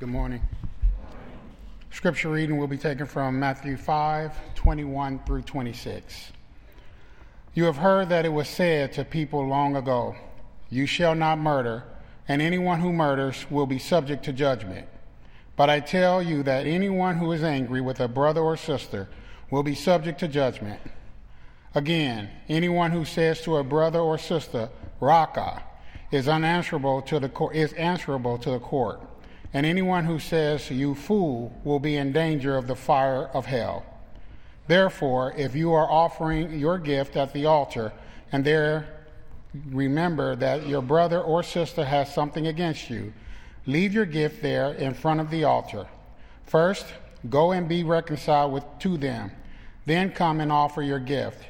Good morning. Scripture reading will be taken from Matthew 5 21 through 26. You have heard that it was said to people long ago, You shall not murder, and anyone who murders will be subject to judgment. But I tell you that anyone who is angry with a brother or sister will be subject to judgment. Again, anyone who says to a brother or sister, Raca, is unanswerable to the is answerable to the court and anyone who says, You fool, will be in danger of the fire of hell. Therefore, if you are offering your gift at the altar, and there remember that your brother or sister has something against you, leave your gift there in front of the altar. First, go and be reconciled with, to them, then come and offer your gift.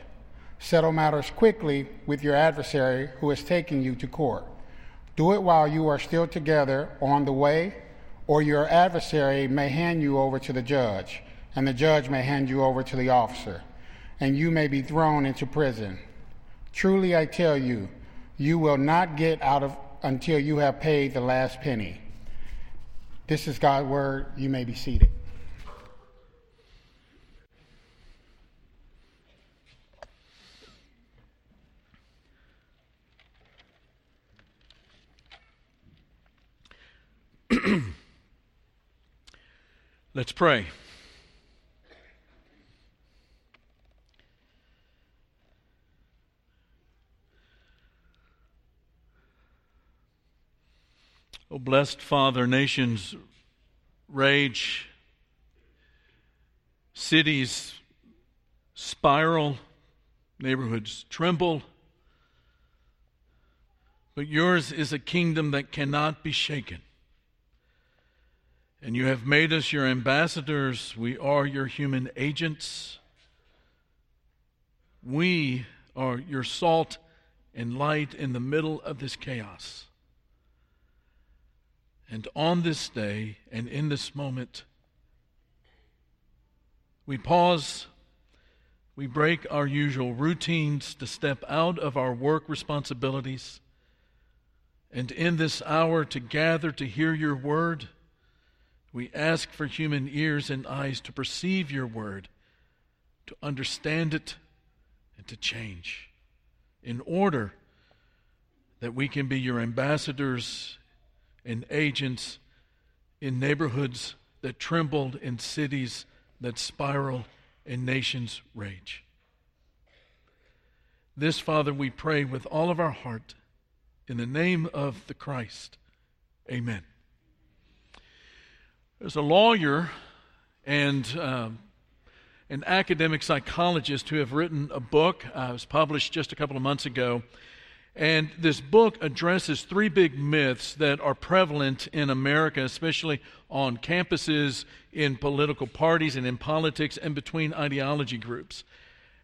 Settle matters quickly with your adversary who is taking you to court. Do it while you are still together on the way or your adversary may hand you over to the judge, and the judge may hand you over to the officer, and you may be thrown into prison. Truly I tell you, you will not get out of until you have paid the last penny. This is God's word. You may be seated. Let's pray. Oh, blessed Father, nations rage, cities spiral, neighborhoods tremble. But yours is a kingdom that cannot be shaken. And you have made us your ambassadors. We are your human agents. We are your salt and light in the middle of this chaos. And on this day and in this moment, we pause, we break our usual routines to step out of our work responsibilities, and in this hour to gather to hear your word we ask for human ears and eyes to perceive your word, to understand it, and to change in order that we can be your ambassadors and agents in neighborhoods that tremble, in cities that spiral, and nations rage. This, Father, we pray with all of our heart in the name of the Christ. Amen. There's a lawyer and um, an academic psychologist who have written a book. Uh, it was published just a couple of months ago. And this book addresses three big myths that are prevalent in America, especially on campuses, in political parties, and in politics, and between ideology groups.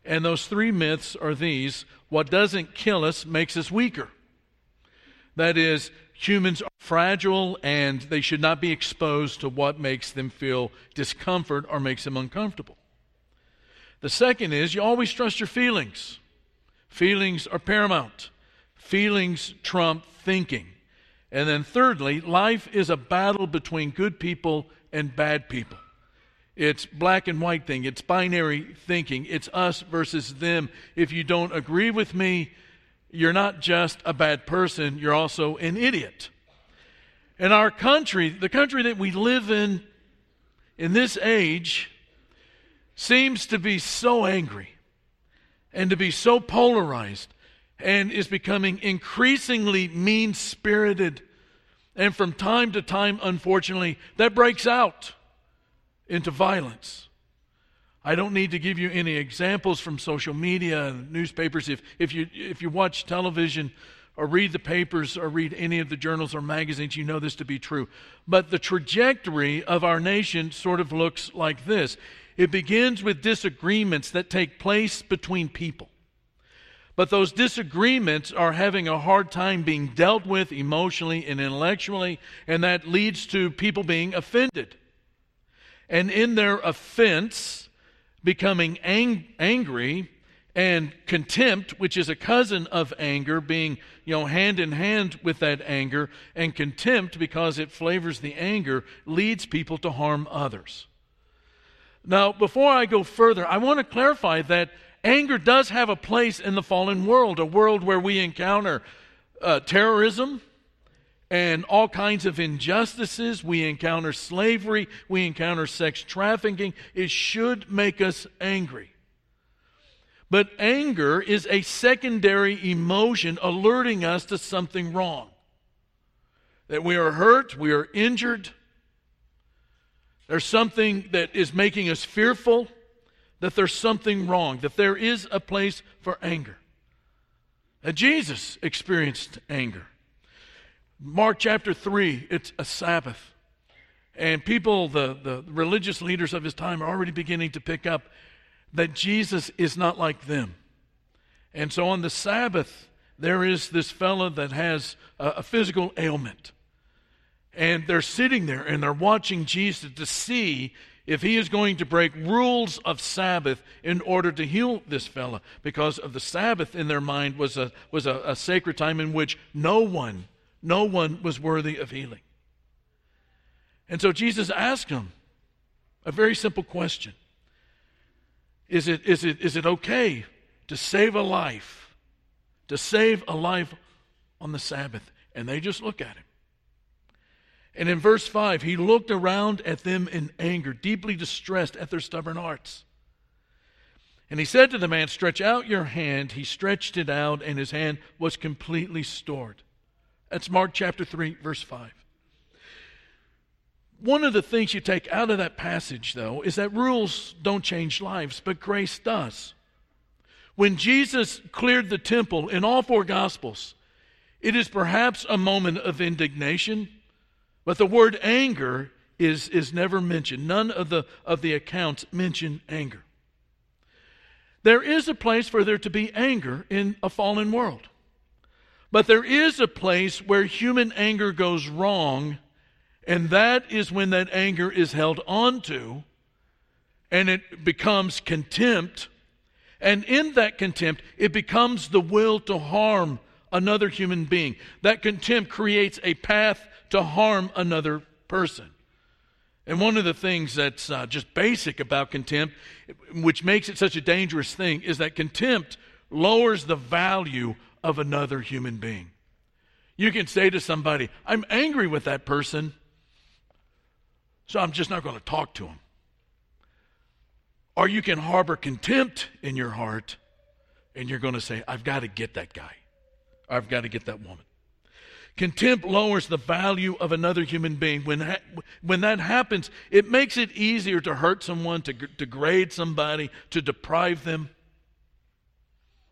And those three myths are these what doesn't kill us makes us weaker. That is, humans are fragile and they should not be exposed to what makes them feel discomfort or makes them uncomfortable. The second is you always trust your feelings. Feelings are paramount, feelings trump thinking. And then, thirdly, life is a battle between good people and bad people. It's black and white thing. It's binary thinking. It's us versus them. If you don't agree with me, you're not just a bad person, you're also an idiot. And our country, the country that we live in in this age, seems to be so angry and to be so polarized and is becoming increasingly mean spirited. And from time to time, unfortunately, that breaks out into violence. I don't need to give you any examples from social media and newspapers. If, if, you, if you watch television or read the papers or read any of the journals or magazines, you know this to be true. But the trajectory of our nation sort of looks like this it begins with disagreements that take place between people. But those disagreements are having a hard time being dealt with emotionally and intellectually, and that leads to people being offended. And in their offense, becoming ang- angry and contempt, which is a cousin of anger, being you know hand in hand with that anger, and contempt because it flavors the anger leads people to harm others. Now, before I go further, I want to clarify that anger does have a place in the fallen world, a world where we encounter uh, terrorism and all kinds of injustices. We encounter slavery. We encounter sex trafficking. It should make us angry. But anger is a secondary emotion alerting us to something wrong. That we are hurt, we are injured, there's something that is making us fearful, that there's something wrong, that there is a place for anger. Now, Jesus experienced anger. Mark chapter 3, it's a Sabbath. And people, the, the religious leaders of his time, are already beginning to pick up that Jesus is not like them. And so on the Sabbath, there is this fellow that has a, a physical ailment. And they're sitting there and they're watching Jesus to see if he is going to break rules of Sabbath in order to heal this fella, because of the Sabbath in their mind was a was a, a, sacred time in which no one, no one was worthy of healing. And so Jesus asked him a very simple question. Is it, is it, is it okay to save a life, to save a life on the Sabbath? And they just look at him. And in verse 5, he looked around at them in anger, deeply distressed at their stubborn hearts. And he said to the man, Stretch out your hand. He stretched it out, and his hand was completely stored. That's Mark chapter 3, verse 5. One of the things you take out of that passage, though, is that rules don't change lives, but grace does. When Jesus cleared the temple in all four Gospels, it is perhaps a moment of indignation, but the word anger is, is never mentioned. None of the, of the accounts mention anger. There is a place for there to be anger in a fallen world. But there is a place where human anger goes wrong and that is when that anger is held onto and it becomes contempt. And in that contempt, it becomes the will to harm another human being. That contempt creates a path to harm another person. And one of the things that's uh, just basic about contempt, which makes it such a dangerous thing, is that contempt lowers the value of another human being. You can say to somebody, I'm angry with that person, so I'm just not going to talk to him. Or you can harbor contempt in your heart and you're going to say, I've got to get that guy. I've got to get that woman. Contempt lowers the value of another human being. When, ha- when that happens, it makes it easier to hurt someone, to g- degrade somebody, to deprive them.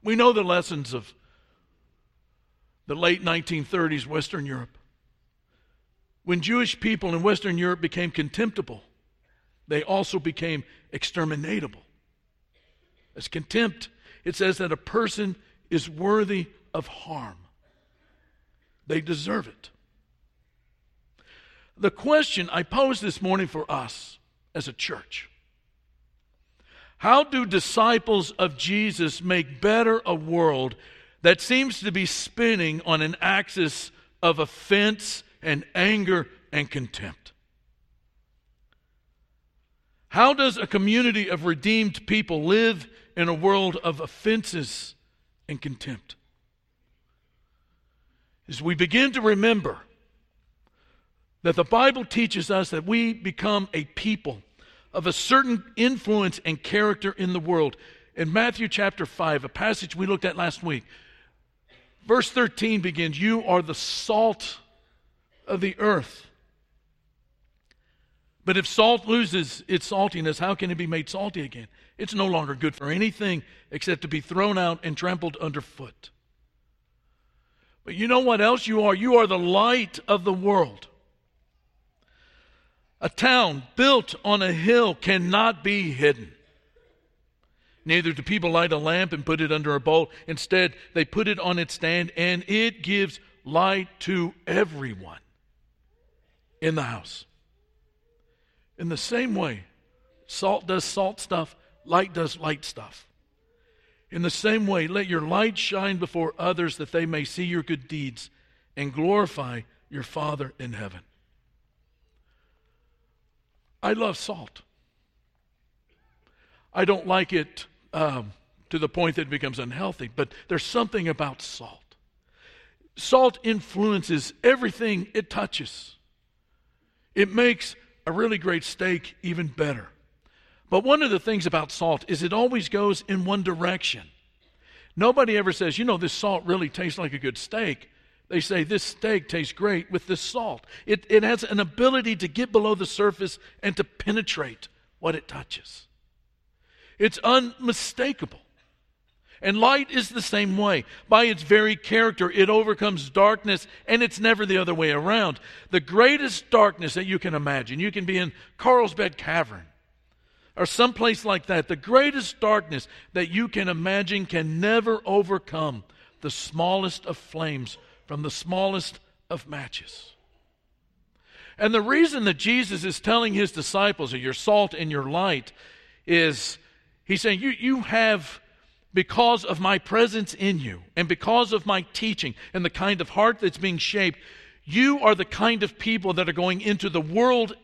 We know the lessons of the late 1930s Western Europe. When Jewish people in Western Europe became contemptible, they also became exterminatable. As contempt, it says that a person is worthy of harm. They deserve it. The question I pose this morning for us as a church how do disciples of Jesus make better a world that seems to be spinning on an axis of offense and anger and contempt. How does a community of redeemed people live in a world of offenses and contempt? As we begin to remember that the Bible teaches us that we become a people of a certain influence and character in the world. In Matthew chapter 5, a passage we looked at last week, verse 13 begins You are the salt of the earth. But if salt loses its saltiness, how can it be made salty again? It's no longer good for anything except to be thrown out and trampled underfoot. But you know what else you are? You are the light of the world. A town built on a hill cannot be hidden. Neither do people light a lamp and put it under a bowl. Instead, they put it on its stand, and it gives light to everyone in the house. In the same way, salt does salt stuff, light does light stuff. In the same way, let your light shine before others that they may see your good deeds and glorify your Father in heaven. I love salt. I don't like it um, to the point that it becomes unhealthy, but there's something about salt. Salt influences everything it touches. It makes a really great steak even better. But one of the things about salt is it always goes in one direction. Nobody ever says, you know, this salt really tastes like a good steak. They say, this steak tastes great with this salt. It, it has an ability to get below the surface and to penetrate what it touches. It's unmistakable. And light is the same way. By its very character, it overcomes darkness, and it's never the other way around. The greatest darkness that you can imagine, you can be in Carlsbad Cavern or someplace like that. The greatest darkness that you can imagine can never overcome the smallest of flames from the smallest of matches. And the reason that Jesus is telling his disciples, your salt and your light, is he's saying, you, you have because of my presence in you and because of my teaching and the kind of heart that's being shaped, you are the kind of people that are going into the world,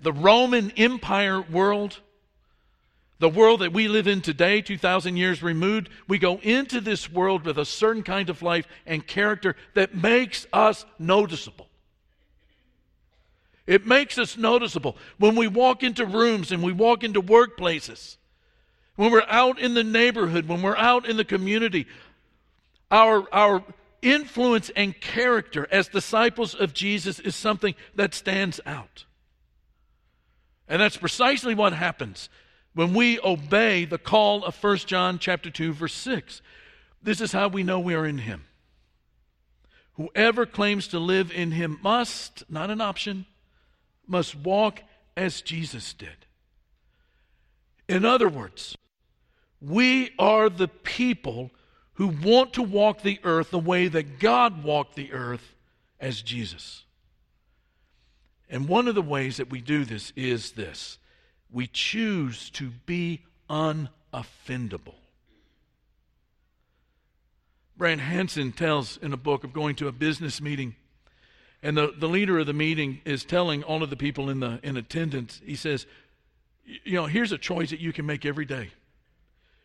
the Roman Empire world, the world that we live in today, 2,000 years removed. We go into this world with a certain kind of life and character that makes us noticeable. It makes us noticeable when we walk into rooms and we walk into workplaces when we're out in the neighborhood, when we're out in the community, our, our influence and character as disciples of Jesus is something that stands out. And that's precisely what happens when we obey the call of 1 John chapter 2 verse 6. This is how we know we are in him. Whoever claims to live in him must, not an option, must walk as Jesus did. In other words, we are the people who want to walk the earth the way that God walked the earth as Jesus. And one of the ways that we do this is this we choose to be unoffendable. Brant Hansen tells in a book of going to a business meeting, and the, the leader of the meeting is telling all of the people in, the, in attendance, he says, You know, here's a choice that you can make every day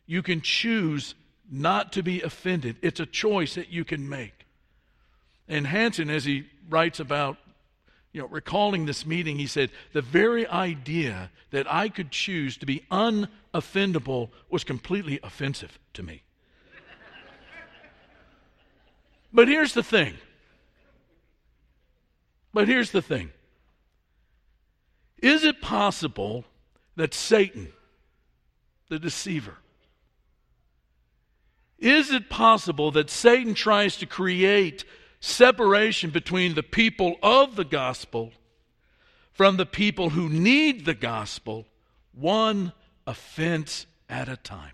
you can choose not to be offended. It's a choice that you can make. And Hansen, as he writes about, you know, recalling this meeting, he said, the very idea that I could choose to be unoffendable was completely offensive to me. but here's the thing. But here's the thing. Is it possible that Satan, the deceiver, is it possible that Satan tries to create separation between the people of the gospel from the people who need the gospel, one offense at a time?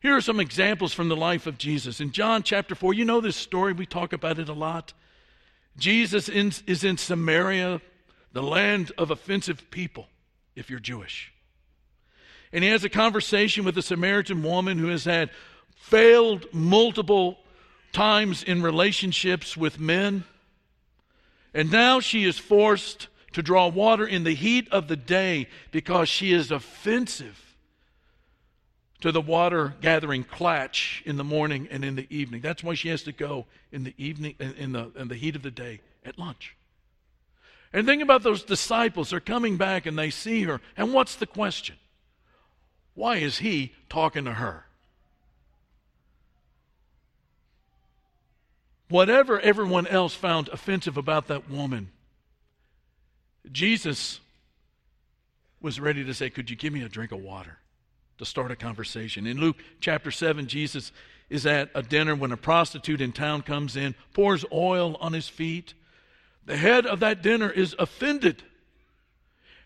Here are some examples from the life of Jesus. In John chapter 4, you know this story, we talk about it a lot. Jesus is in Samaria, the land of offensive people, if you're Jewish. And he has a conversation with a Samaritan woman who has had failed multiple times in relationships with men. And now she is forced to draw water in the heat of the day because she is offensive to the water gathering clatch in the morning and in the evening. That's why she has to go in the evening in the in the heat of the day at lunch. And think about those disciples. They're coming back and they see her. And what's the question? Why is he talking to her? Whatever everyone else found offensive about that woman, Jesus was ready to say, Could you give me a drink of water? To start a conversation. In Luke chapter 7, Jesus is at a dinner when a prostitute in town comes in, pours oil on his feet. The head of that dinner is offended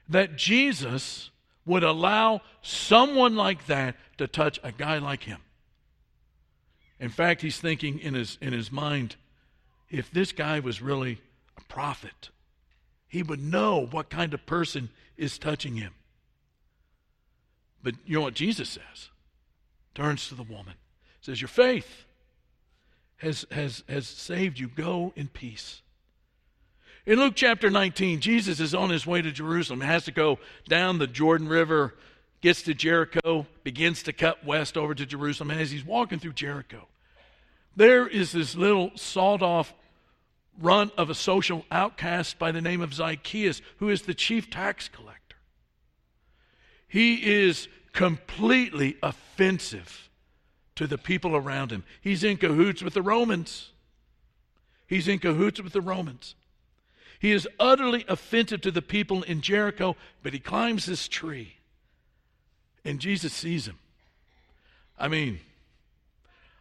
that Jesus would allow someone like that to touch a guy like him. In fact, he's thinking in his, in his mind if this guy was really a prophet, he would know what kind of person is touching him. But you know what Jesus says? Turns to the woman, says, Your faith has, has, has saved you. Go in peace. In Luke chapter 19, Jesus is on his way to Jerusalem. He has to go down the Jordan River, gets to Jericho, begins to cut west over to Jerusalem. And as he's walking through Jericho, there is this little sawed off run of a social outcast by the name of Zacchaeus, who is the chief tax collector. He is completely offensive to the people around him. He's in cahoots with the Romans. He's in cahoots with the Romans. He is utterly offensive to the people in Jericho, but he climbs this tree and Jesus sees him. I mean,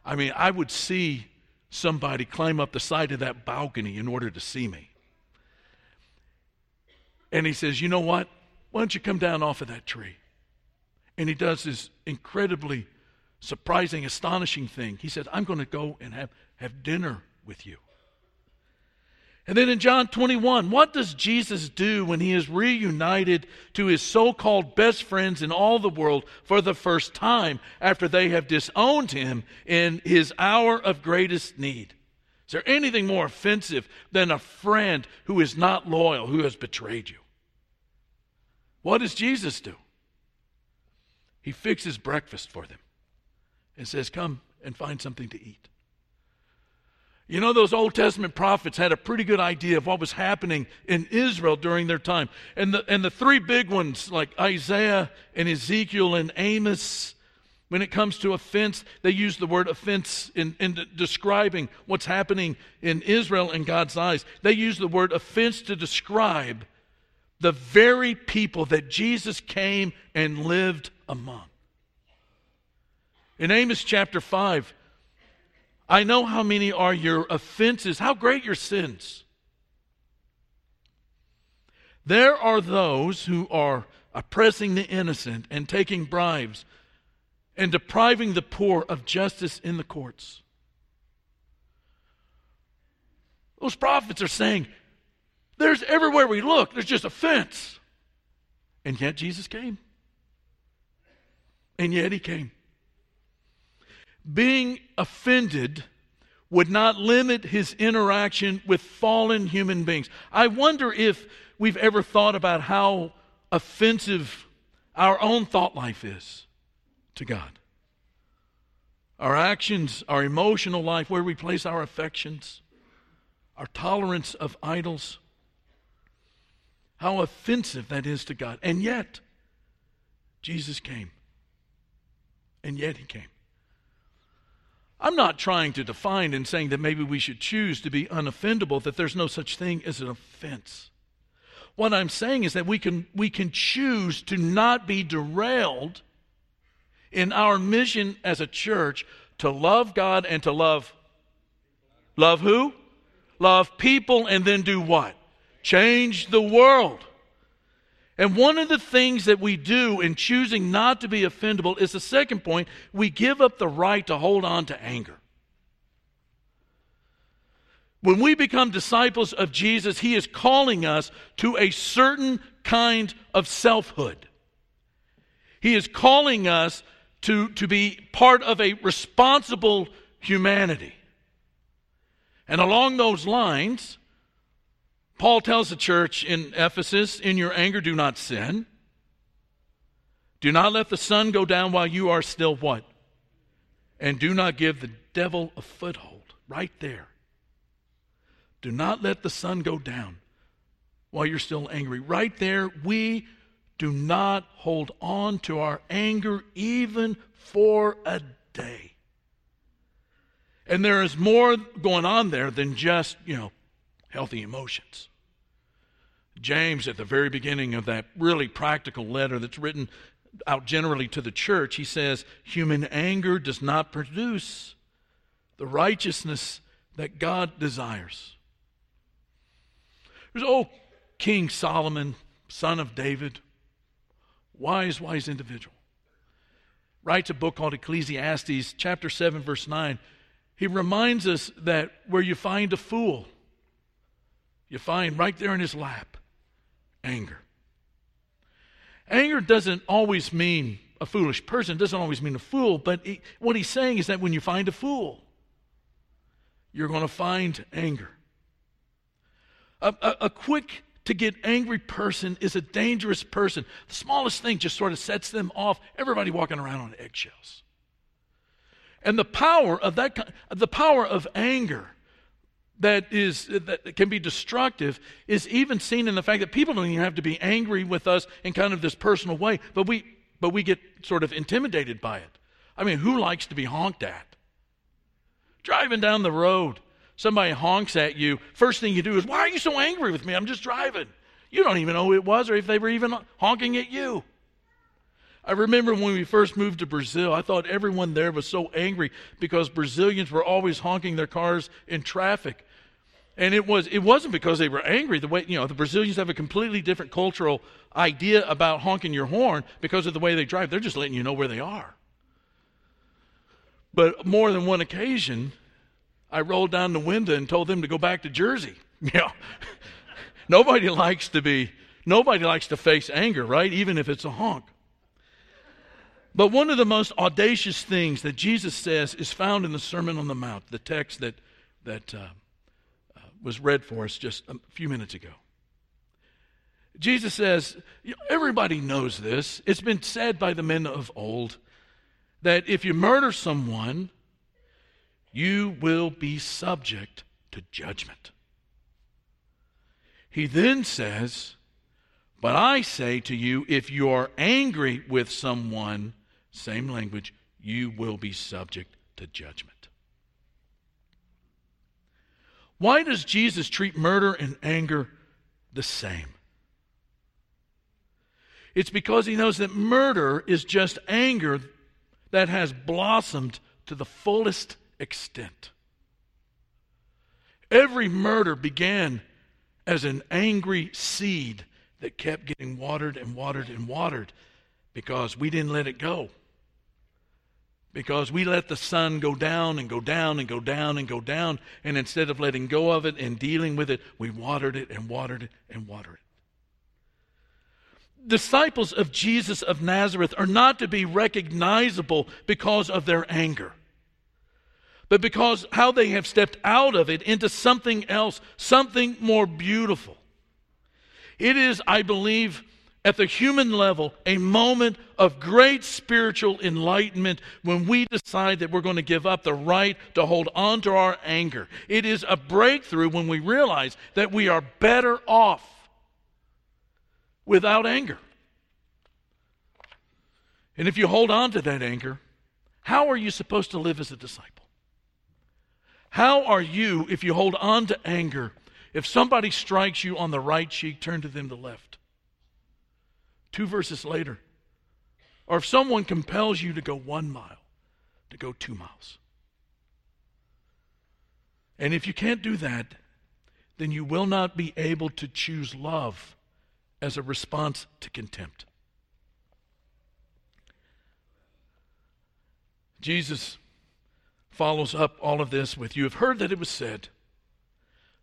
I mean, I would see somebody climb up the side of that balcony in order to see me. And he says, You know what? Why don't you come down off of that tree? And he does this incredibly surprising, astonishing thing. He says, I'm going to go and have, have dinner with you. And then in John 21, what does Jesus do when he is reunited to his so called best friends in all the world for the first time after they have disowned him in his hour of greatest need? Is there anything more offensive than a friend who is not loyal, who has betrayed you? What does Jesus do? He fixes breakfast for them and says, Come and find something to eat. You know, those Old Testament prophets had a pretty good idea of what was happening in Israel during their time. And the, and the three big ones, like Isaiah and Ezekiel and Amos, when it comes to offense, they use the word offense in, in describing what's happening in Israel in God's eyes. They use the word offense to describe the very people that Jesus came and lived among. In Amos chapter 5, I know how many are your offenses, how great your sins. There are those who are oppressing the innocent and taking bribes and depriving the poor of justice in the courts. Those prophets are saying, there's everywhere we look, there's just offense. And yet Jesus came. And yet he came being offended would not limit his interaction with fallen human beings. I wonder if we've ever thought about how offensive our own thought life is to God. Our actions, our emotional life, where we place our affections, our tolerance of idols, how offensive that is to God. And yet, Jesus came. And yet, He came. I'm not trying to define and saying that maybe we should choose to be unoffendable, that there's no such thing as an offense. What I'm saying is that we can, we can choose to not be derailed in our mission as a church to love God and to love love who? Love people and then do what? Change the world. And one of the things that we do in choosing not to be offendable is the second point we give up the right to hold on to anger. When we become disciples of Jesus, He is calling us to a certain kind of selfhood. He is calling us to, to be part of a responsible humanity. And along those lines, Paul tells the church in Ephesus, In your anger, do not sin. Do not let the sun go down while you are still what? And do not give the devil a foothold. Right there. Do not let the sun go down while you're still angry. Right there, we do not hold on to our anger even for a day. And there is more going on there than just, you know, healthy emotions. James, at the very beginning of that really practical letter that's written out generally to the church, he says, Human anger does not produce the righteousness that God desires. There's old oh, King Solomon, son of David, wise, wise individual. Writes a book called Ecclesiastes, chapter 7, verse 9. He reminds us that where you find a fool, you find right there in his lap anger. Anger doesn't always mean a foolish person. Doesn't always mean a fool, but he, what he's saying is that when you find a fool, you're going to find anger. A, a, a quick to get angry person is a dangerous person. The smallest thing just sort of sets them off. Everybody walking around on eggshells. And the power of that, the power of anger that is that can be destructive is even seen in the fact that people don't even have to be angry with us in kind of this personal way, but we but we get sort of intimidated by it. I mean, who likes to be honked at? Driving down the road, somebody honks at you. First thing you do is, "Why are you so angry with me? I'm just driving." You don't even know who it was or if they were even honking at you. I remember when we first moved to Brazil, I thought everyone there was so angry because Brazilians were always honking their cars in traffic. And it was it wasn't because they were angry. The way you know the Brazilians have a completely different cultural idea about honking your horn because of the way they drive. They're just letting you know where they are. But more than one occasion, I rolled down the window and told them to go back to Jersey. You know, nobody likes to be nobody likes to face anger, right? Even if it's a honk. But one of the most audacious things that Jesus says is found in the Sermon on the Mount, the text that, that uh, was read for us just a few minutes ago. Jesus says, everybody knows this. It's been said by the men of old that if you murder someone, you will be subject to judgment. He then says, But I say to you, if you are angry with someone, same language, you will be subject to judgment. Why does Jesus treat murder and anger the same? It's because he knows that murder is just anger that has blossomed to the fullest extent. Every murder began as an angry seed that kept getting watered and watered and watered because we didn't let it go because we let the sun go down and go down and go down and go down. And instead of letting go of it and dealing with it, we watered it and watered it and watered it. Disciples of Jesus of Nazareth are not to be recognizable because of their anger, but because how they have stepped out of it into something else, something more beautiful. It is, I believe, at the human level a moment of great spiritual enlightenment when we decide that we're going to give up the right to hold on to our anger. It is a breakthrough when we realize that we are better off without anger. And if you hold on to that anger, how are you supposed to live as a disciple? How are you, if you hold on to anger, if somebody strikes you on the right cheek, turn to them the left? Two verses later. Or if someone compels you to go one mile, to go two miles. And if you can't do that, then you will not be able to choose love as a response to contempt. Jesus follows up all of this with You have heard that it was said,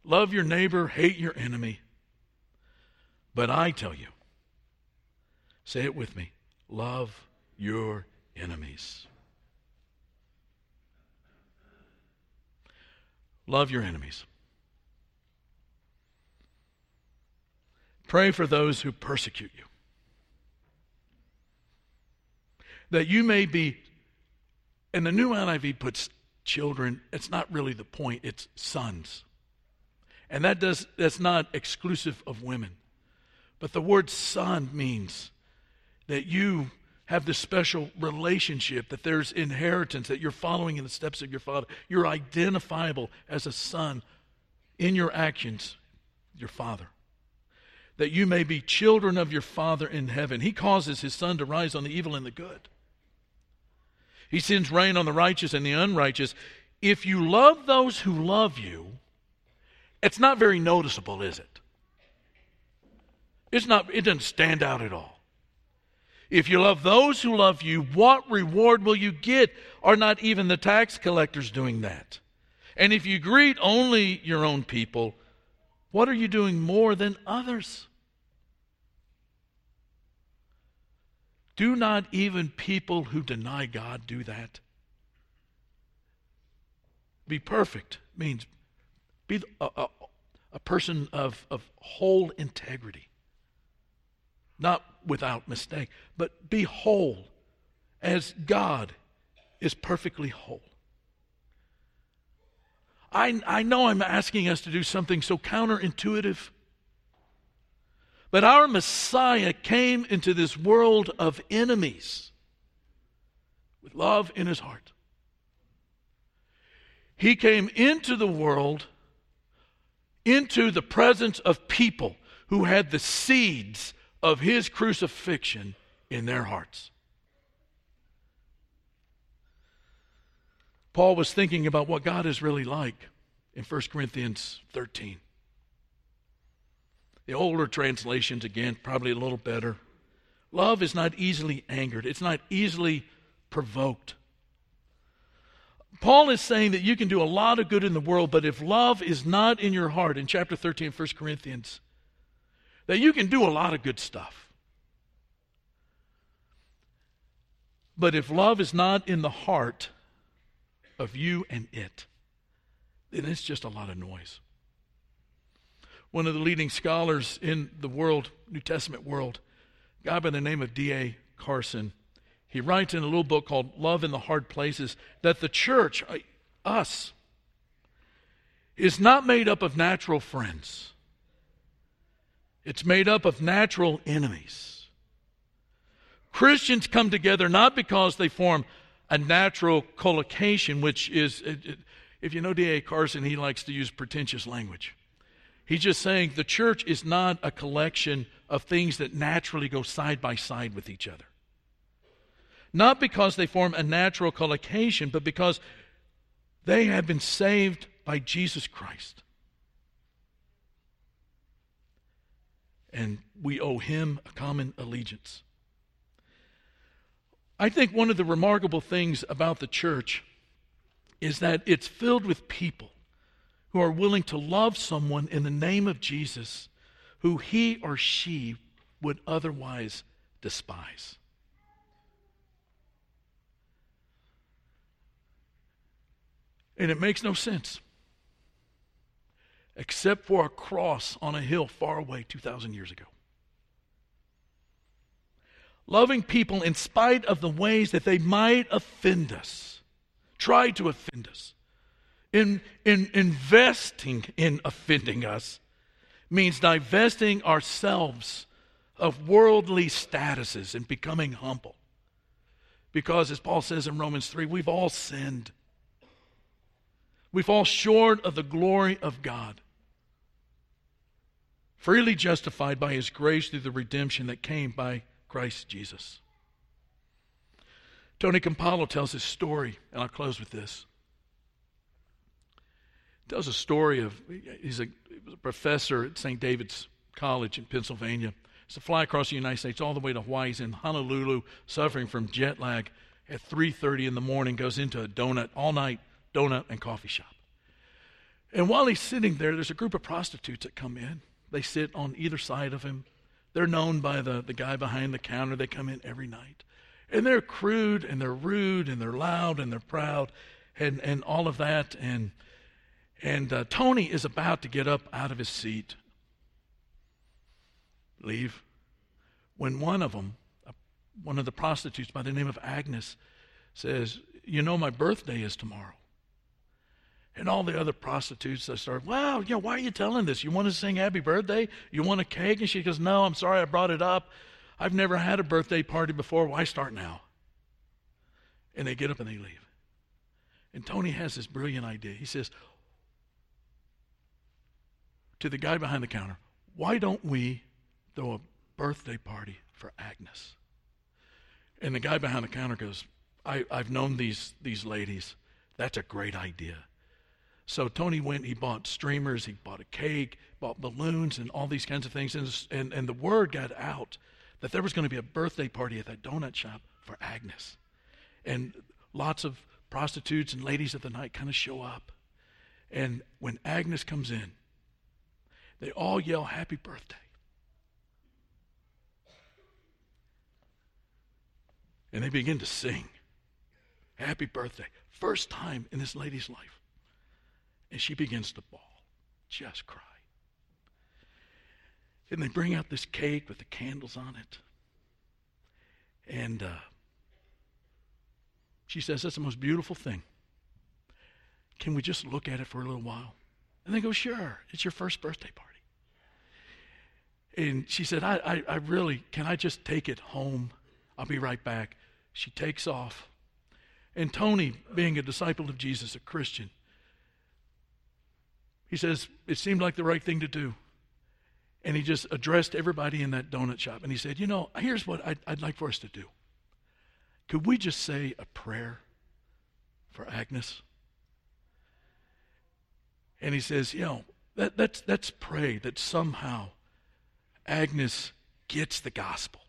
Love your neighbor, hate your enemy. But I tell you, Say it with me love your enemies. Love your enemies. Pray for those who persecute you. That you may be, and the new NIV puts children, it's not really the point, it's sons. And that does that's not exclusive of women. But the word son means that you have this special relationship, that there's inheritance, that you're following in the steps of your father. You're identifiable as a son in your actions, your father. That you may be children of your father in heaven. He causes his sun to rise on the evil and the good. He sends rain on the righteous and the unrighteous. If you love those who love you, it's not very noticeable, is it? It's not, it doesn't stand out at all. If you love those who love you, what reward will you get? Are not even the tax collectors doing that? And if you greet only your own people, what are you doing more than others? Do not even people who deny God do that? Be perfect means be a, a, a person of, of whole integrity, not without mistake, but be whole as God is perfectly whole. I, I know I'm asking us to do something so counterintuitive. But our Messiah came into this world of enemies with love in his heart. He came into the world, into the presence of people who had the seeds of his crucifixion in their hearts. Paul was thinking about what God is really like in 1 Corinthians 13. The older translations, again, probably a little better. Love is not easily angered, it's not easily provoked. Paul is saying that you can do a lot of good in the world, but if love is not in your heart, in chapter 13, 1 Corinthians, that you can do a lot of good stuff. But if love is not in the heart, of you and it, then it's just a lot of noise. One of the leading scholars in the world, New Testament world, a guy by the name of D.A. Carson, he writes in a little book called Love in the Hard Places that the church, uh, us, is not made up of natural friends. It's made up of natural enemies. Christians come together not because they form a natural collocation, which is, if you know D.A. Carson, he likes to use pretentious language. He's just saying the church is not a collection of things that naturally go side by side with each other. Not because they form a natural collocation, but because they have been saved by Jesus Christ. And we owe him a common allegiance. I think one of the remarkable things about the church is that it's filled with people who are willing to love someone in the name of Jesus who he or she would otherwise despise. And it makes no sense. Except for a cross on a hill far away 2,000 years ago loving people in spite of the ways that they might offend us, try to offend us. In, in investing in offending us means divesting ourselves of worldly statuses and becoming humble. Because, as Paul says in Romans 3, we've all sinned. We fall short of the glory of God. Freely justified by his grace through the redemption that came by Christ Jesus. Tony Campolo tells his story, and I'll close with this. He tells a story of he's a, he was a professor at St. David's College in Pennsylvania. He's to fly across the United States all the way to Hawaii. He's in Honolulu, suffering from jet lag. At 3:30 in the morning, goes into a donut all night donut and coffee shop. And while he's sitting there, there's a group of prostitutes that come in. They sit on either side of him. They're known by the, the guy behind the counter. They come in every night. And they're crude and they're rude and they're loud and they're proud and, and all of that. And, and uh, Tony is about to get up out of his seat, leave, when one of them, one of the prostitutes by the name of Agnes, says, You know, my birthday is tomorrow. And all the other prostitutes, they start, wow, you know, why are you telling this? You want to sing happy birthday? You want a cake? And she goes, no, I'm sorry I brought it up. I've never had a birthday party before. Why start now? And they get up and they leave. And Tony has this brilliant idea. He says to the guy behind the counter, why don't we throw a birthday party for Agnes? And the guy behind the counter goes, I, have known these, these ladies. That's a great idea. So Tony went, he bought streamers, he bought a cake, bought balloons, and all these kinds of things. And, and, and the word got out that there was going to be a birthday party at that donut shop for Agnes. And lots of prostitutes and ladies of the night kind of show up. And when Agnes comes in, they all yell, Happy birthday. And they begin to sing. Happy birthday. First time in this lady's life. And she begins to bawl, just cry. And they bring out this cake with the candles on it. And uh, she says, That's the most beautiful thing. Can we just look at it for a little while? And they go, Sure, it's your first birthday party. And she said, I, I, I really, can I just take it home? I'll be right back. She takes off. And Tony, being a disciple of Jesus, a Christian, he says, It seemed like the right thing to do. And he just addressed everybody in that donut shop. And he said, You know, here's what I'd, I'd like for us to do. Could we just say a prayer for Agnes? And he says, You know, that, that's, let's pray that somehow Agnes gets the gospel.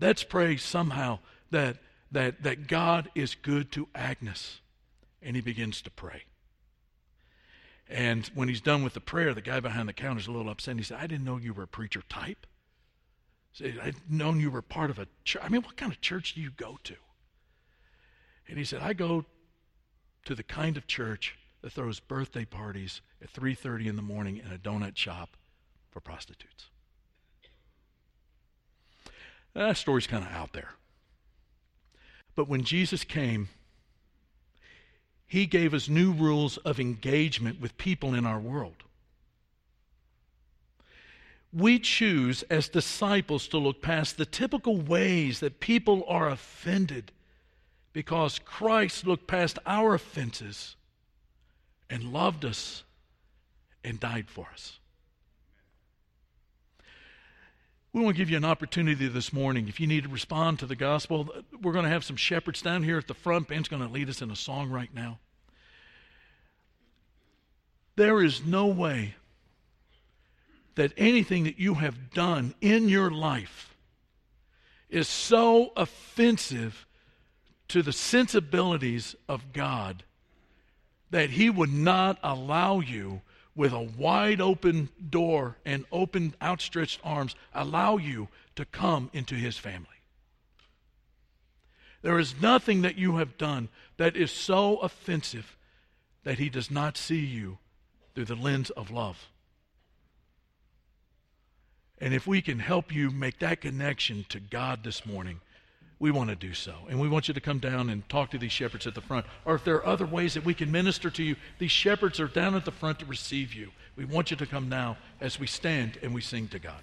Let's pray somehow that, that, that God is good to Agnes. And he begins to pray. And when he's done with the prayer, the guy behind the counter is a little upset. And He said, I didn't know you were a preacher type. I'd known you were part of a church. I mean, what kind of church do you go to? And he said, I go to the kind of church that throws birthday parties at 3.30 in the morning in a donut shop for prostitutes. That story's kind of out there. But when Jesus came, he gave us new rules of engagement with people in our world. We choose as disciples to look past the typical ways that people are offended because Christ looked past our offenses and loved us and died for us. We want to give you an opportunity this morning. If you need to respond to the gospel, we're going to have some shepherds down here at the front. Ben's going to lead us in a song right now. There is no way that anything that you have done in your life is so offensive to the sensibilities of God that He would not allow you with a wide open door and open outstretched arms, allow you to come into his family. There is nothing that you have done that is so offensive that he does not see you through the lens of love. And if we can help you make that connection to God this morning, we want to do so. And we want you to come down and talk to these shepherds at the front. Or if there are other ways that we can minister to you, these shepherds are down at the front to receive you. We want you to come now as we stand and we sing to God.